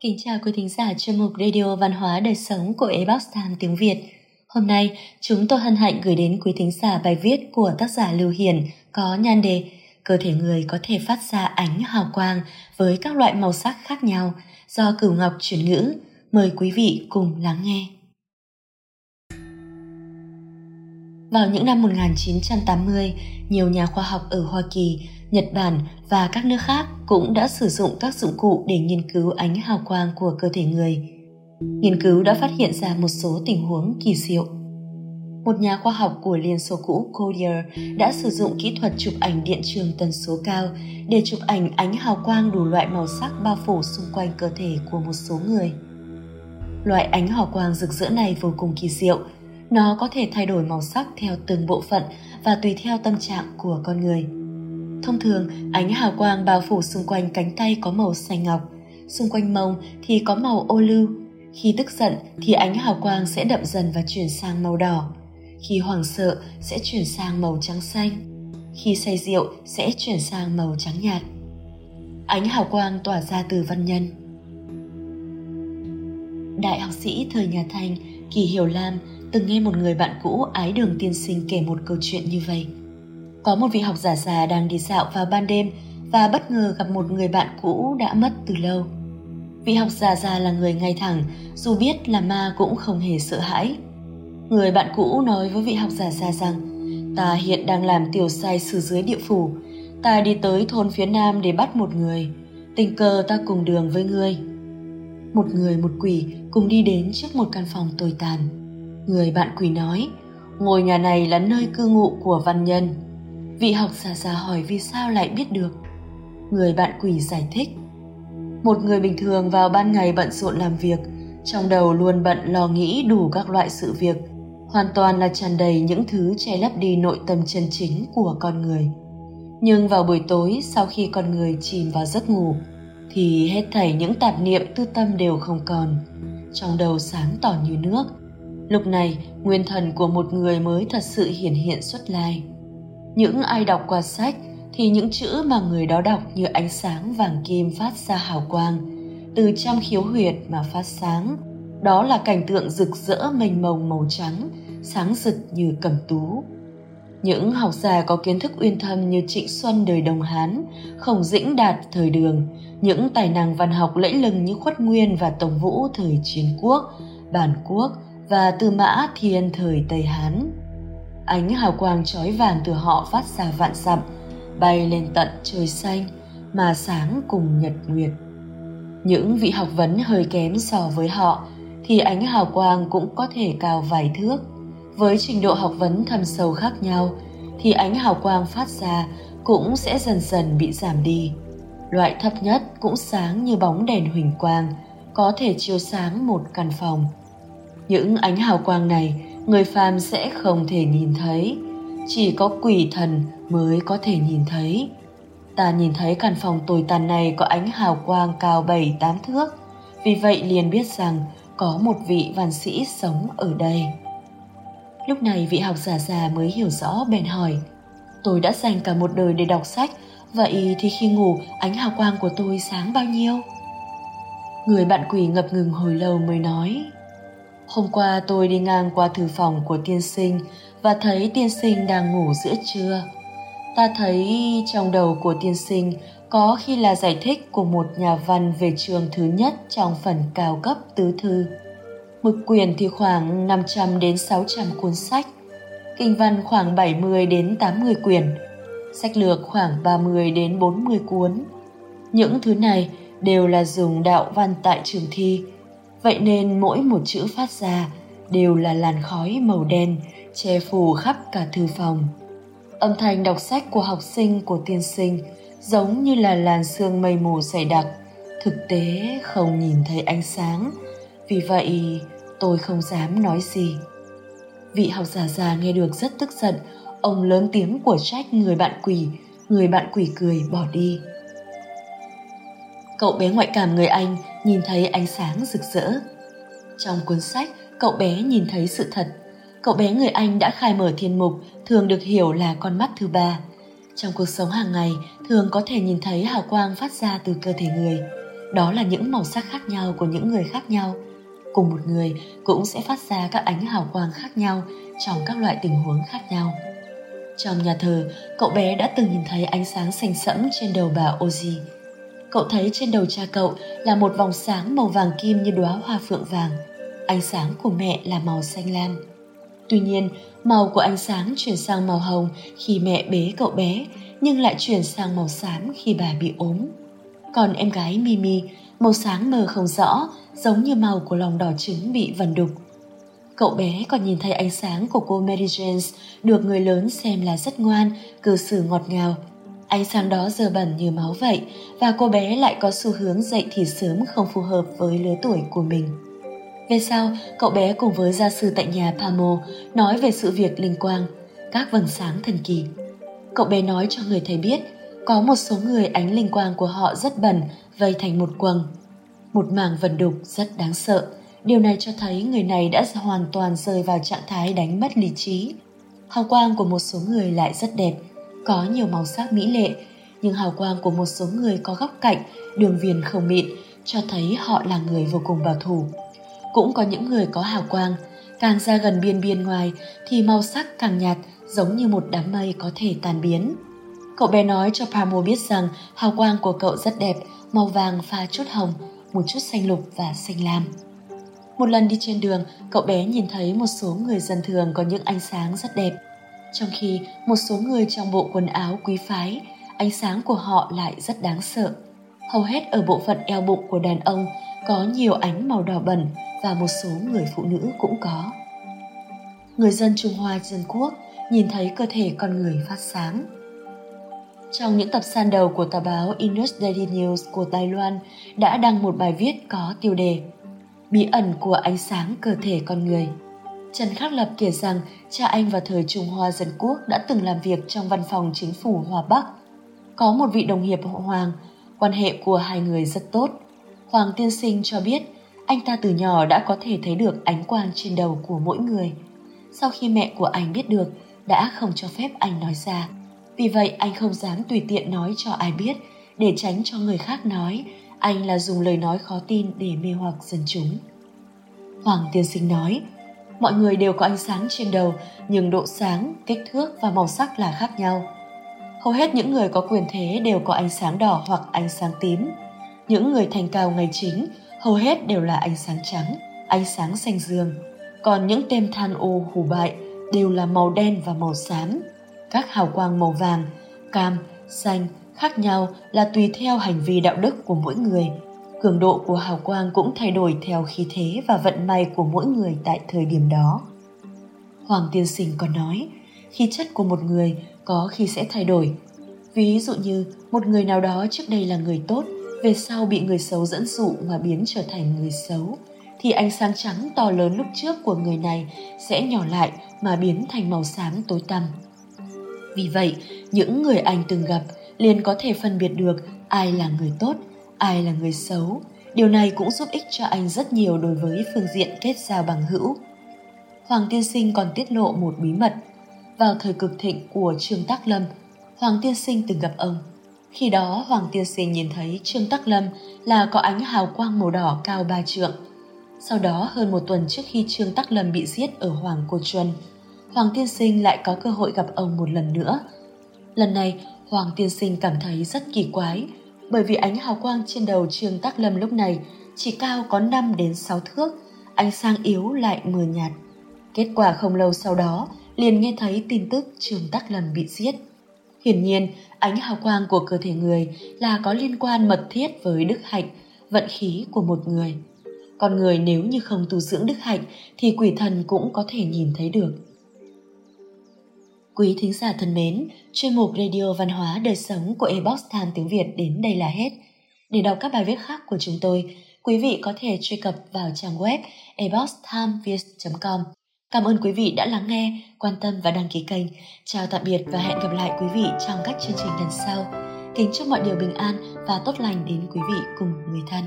Kính chào quý thính giả chuyên mục Radio Văn hóa Đời Sống của Ebox Time tiếng Việt. Hôm nay, chúng tôi hân hạnh gửi đến quý thính giả bài viết của tác giả Lưu Hiền có nhan đề Cơ thể người có thể phát ra ánh hào quang với các loại màu sắc khác nhau do Cửu Ngọc chuyển ngữ. Mời quý vị cùng lắng nghe. Vào những năm 1980, nhiều nhà khoa học ở Hoa Kỳ Nhật Bản và các nước khác cũng đã sử dụng các dụng cụ để nghiên cứu ánh hào quang của cơ thể người. Nghiên cứu đã phát hiện ra một số tình huống kỳ diệu. Một nhà khoa học của Liên Xô cũ, Collier, đã sử dụng kỹ thuật chụp ảnh điện trường tần số cao để chụp ảnh ánh hào quang đủ loại màu sắc bao phủ xung quanh cơ thể của một số người. Loại ánh hào quang rực rỡ này vô cùng kỳ diệu. Nó có thể thay đổi màu sắc theo từng bộ phận và tùy theo tâm trạng của con người – Thông thường, ánh hào quang bao phủ xung quanh cánh tay có màu xanh ngọc, xung quanh mông thì có màu ô lưu. Khi tức giận thì ánh hào quang sẽ đậm dần và chuyển sang màu đỏ. Khi hoảng sợ sẽ chuyển sang màu trắng xanh. Khi say rượu sẽ chuyển sang màu trắng nhạt. Ánh hào quang tỏa ra từ văn nhân. Đại học sĩ thời nhà Thanh, Kỳ Hiểu Lam từng nghe một người bạn cũ ái đường tiên sinh kể một câu chuyện như vậy – có một vị học giả già đang đi dạo vào ban đêm và bất ngờ gặp một người bạn cũ đã mất từ lâu. Vị học giả già là người ngay thẳng, dù biết là ma cũng không hề sợ hãi. Người bạn cũ nói với vị học giả già rằng, ta hiện đang làm tiểu sai sử dưới địa phủ, ta đi tới thôn phía nam để bắt một người, tình cờ ta cùng đường với ngươi. Một người một quỷ cùng đi đến trước một căn phòng tồi tàn. Người bạn quỷ nói, ngôi nhà này là nơi cư ngụ của văn nhân, Vị học giả già hỏi vì sao lại biết được. Người bạn quỷ giải thích. Một người bình thường vào ban ngày bận rộn làm việc, trong đầu luôn bận lo nghĩ đủ các loại sự việc, hoàn toàn là tràn đầy những thứ che lấp đi nội tâm chân chính của con người. Nhưng vào buổi tối sau khi con người chìm vào giấc ngủ, thì hết thảy những tạp niệm tư tâm đều không còn, trong đầu sáng tỏ như nước. Lúc này, nguyên thần của một người mới thật sự hiển hiện xuất lai những ai đọc qua sách thì những chữ mà người đó đọc như ánh sáng vàng kim phát ra hào quang từ trong khiếu huyệt mà phát sáng. Đó là cảnh tượng rực rỡ mênh mông màu trắng sáng rực như cẩm tú. Những học giả có kiến thức uyên thâm như Trịnh Xuân đời Đồng Hán, Khổng Dĩnh Đạt thời Đường, những tài năng văn học lẫy lừng như Khuất Nguyên và Tổng Vũ thời Chiến Quốc, Bản Quốc và Tư Mã Thiên thời Tây Hán ánh hào quang chói vàng từ họ phát ra vạn dặm, bay lên tận trời xanh mà sáng cùng nhật nguyệt. Những vị học vấn hơi kém so với họ thì ánh hào quang cũng có thể cao vài thước. Với trình độ học vấn thâm sâu khác nhau thì ánh hào quang phát ra cũng sẽ dần dần bị giảm đi. Loại thấp nhất cũng sáng như bóng đèn huỳnh quang, có thể chiếu sáng một căn phòng. Những ánh hào quang này người phàm sẽ không thể nhìn thấy. Chỉ có quỷ thần mới có thể nhìn thấy. Ta nhìn thấy căn phòng tồi tàn này có ánh hào quang cao bảy, tám thước. Vì vậy liền biết rằng có một vị văn sĩ sống ở đây. Lúc này vị học giả già mới hiểu rõ bèn hỏi, tôi đã dành cả một đời để đọc sách, vậy thì khi ngủ, ánh hào quang của tôi sáng bao nhiêu? Người bạn quỷ ngập ngừng hồi lâu mới nói Hôm qua tôi đi ngang qua thư phòng của tiên sinh và thấy tiên sinh đang ngủ giữa trưa. Ta thấy trong đầu của tiên sinh có khi là giải thích của một nhà văn về trường thứ nhất trong phần cao cấp tứ thư. Mực quyền thì khoảng 500 đến 600 cuốn sách, kinh văn khoảng 70 đến 80 quyển, sách lược khoảng 30 đến 40 cuốn. Những thứ này đều là dùng đạo văn tại trường thi, vậy nên mỗi một chữ phát ra đều là làn khói màu đen che phủ khắp cả thư phòng. Âm thanh đọc sách của học sinh, của tiên sinh, giống như là làn sương mây mù dày đặc. Thực tế không nhìn thấy ánh sáng. Vì vậy, tôi không dám nói gì. Vị học giả già nghe được rất tức giận. Ông lớn tiếng của trách người bạn quỷ, người bạn quỷ cười bỏ đi. Cậu bé ngoại cảm người anh nhìn thấy ánh sáng rực rỡ. Trong cuốn sách, cậu bé nhìn thấy sự thật. Cậu bé người anh đã khai mở thiên mục, thường được hiểu là con mắt thứ ba. Trong cuộc sống hàng ngày, thường có thể nhìn thấy hào quang phát ra từ cơ thể người. Đó là những màu sắc khác nhau của những người khác nhau. Cùng một người, cũng sẽ phát ra các ánh hào quang khác nhau trong các loại tình huống khác nhau. Trong nhà thờ, cậu bé đã từng nhìn thấy ánh sáng xanh sẫm trên đầu bà oji cậu thấy trên đầu cha cậu là một vòng sáng màu vàng kim như đóa hoa phượng vàng. Ánh sáng của mẹ là màu xanh lam. Tuy nhiên màu của ánh sáng chuyển sang màu hồng khi mẹ bế cậu bé nhưng lại chuyển sang màu xám khi bà bị ốm. Còn em gái mimi màu sáng mờ không rõ giống như màu của lòng đỏ trứng bị vần đục. Cậu bé còn nhìn thấy ánh sáng của cô Mary Jane được người lớn xem là rất ngoan, cư xử ngọt ngào. Ánh sáng đó giờ bẩn như máu vậy và cô bé lại có xu hướng dậy thì sớm không phù hợp với lứa tuổi của mình. Về sau, cậu bé cùng với gia sư tại nhà Pamo nói về sự việc linh quang, các vầng sáng thần kỳ. Cậu bé nói cho người thầy biết, có một số người ánh linh quang của họ rất bẩn, vây thành một quầng. Một mảng vần đục rất đáng sợ. Điều này cho thấy người này đã hoàn toàn rơi vào trạng thái đánh mất lý trí. Hào quang của một số người lại rất đẹp, có nhiều màu sắc mỹ lệ, nhưng hào quang của một số người có góc cạnh, đường viền không mịn, cho thấy họ là người vô cùng bảo thủ. Cũng có những người có hào quang càng ra gần biên biên ngoài thì màu sắc càng nhạt giống như một đám mây có thể tan biến. Cậu bé nói cho Pamo biết rằng hào quang của cậu rất đẹp màu vàng pha chút hồng một chút xanh lục và xanh lam. Một lần đi trên đường cậu bé nhìn thấy một số người dân thường có những ánh sáng rất đẹp trong khi một số người trong bộ quần áo quý phái, ánh sáng của họ lại rất đáng sợ hầu hết ở bộ phận eo bụng của đàn ông có nhiều ánh màu đỏ bẩn và một số người phụ nữ cũng có. Người dân Trung Hoa Dân Quốc nhìn thấy cơ thể con người phát sáng. Trong những tập san đầu của tờ báo Inus Daily News của Đài Loan đã đăng một bài viết có tiêu đề Bí ẩn của ánh sáng cơ thể con người. Trần Khắc Lập kể rằng cha anh vào thời Trung Hoa Dân Quốc đã từng làm việc trong văn phòng chính phủ Hòa Bắc. Có một vị đồng nghiệp họ Hoàng, quan hệ của hai người rất tốt. Hoàng tiên sinh cho biết anh ta từ nhỏ đã có thể thấy được ánh quang trên đầu của mỗi người. Sau khi mẹ của anh biết được, đã không cho phép anh nói ra. Vì vậy anh không dám tùy tiện nói cho ai biết để tránh cho người khác nói anh là dùng lời nói khó tin để mê hoặc dân chúng. Hoàng tiên sinh nói, mọi người đều có ánh sáng trên đầu nhưng độ sáng, kích thước và màu sắc là khác nhau. Hầu hết những người có quyền thế đều có ánh sáng đỏ hoặc ánh sáng tím. Những người thành cao ngày chính hầu hết đều là ánh sáng trắng, ánh sáng xanh dương. Còn những tên than ô hủ bại đều là màu đen và màu xám. Các hào quang màu vàng, cam, xanh khác nhau là tùy theo hành vi đạo đức của mỗi người. Cường độ của hào quang cũng thay đổi theo khí thế và vận may của mỗi người tại thời điểm đó. Hoàng tiên sinh còn nói, khí chất của một người có khi sẽ thay đổi. Ví dụ như một người nào đó trước đây là người tốt về sau bị người xấu dẫn dụ mà biến trở thành người xấu thì ánh sáng trắng to lớn lúc trước của người này sẽ nhỏ lại mà biến thành màu xám tối tăm. Vì vậy, những người anh từng gặp liền có thể phân biệt được ai là người tốt, ai là người xấu. Điều này cũng giúp ích cho anh rất nhiều đối với phương diện kết giao bằng hữu. Hoàng Tiên Sinh còn tiết lộ một bí mật. Vào thời cực thịnh của Trương Tác Lâm, Hoàng Tiên Sinh từng gặp ông khi đó Hoàng Tiên Sinh nhìn thấy Trương Tắc Lâm là có ánh hào quang màu đỏ cao ba trượng. Sau đó hơn một tuần trước khi Trương Tắc Lâm bị giết ở Hoàng Cô Chuân, Hoàng Tiên Sinh lại có cơ hội gặp ông một lần nữa. Lần này Hoàng Tiên Sinh cảm thấy rất kỳ quái bởi vì ánh hào quang trên đầu Trương Tắc Lâm lúc này chỉ cao có 5 đến 6 thước, ánh sáng yếu lại mờ nhạt. Kết quả không lâu sau đó liền nghe thấy tin tức Trương Tắc Lâm bị giết. Hiển nhiên, ánh hào quang của cơ thể người là có liên quan mật thiết với đức hạnh, vận khí của một người. Con người nếu như không tu dưỡng đức hạnh thì quỷ thần cũng có thể nhìn thấy được. Quý thính giả thân mến, chuyên mục Radio Văn hóa Đời Sống của Ebox Time tiếng Việt đến đây là hết. Để đọc các bài viết khác của chúng tôi, quý vị có thể truy cập vào trang web eboxtimeviet.com Cảm ơn quý vị đã lắng nghe, quan tâm và đăng ký kênh. Chào tạm biệt và hẹn gặp lại quý vị trong các chương trình lần sau. Kính chúc mọi điều bình an và tốt lành đến quý vị cùng người thân.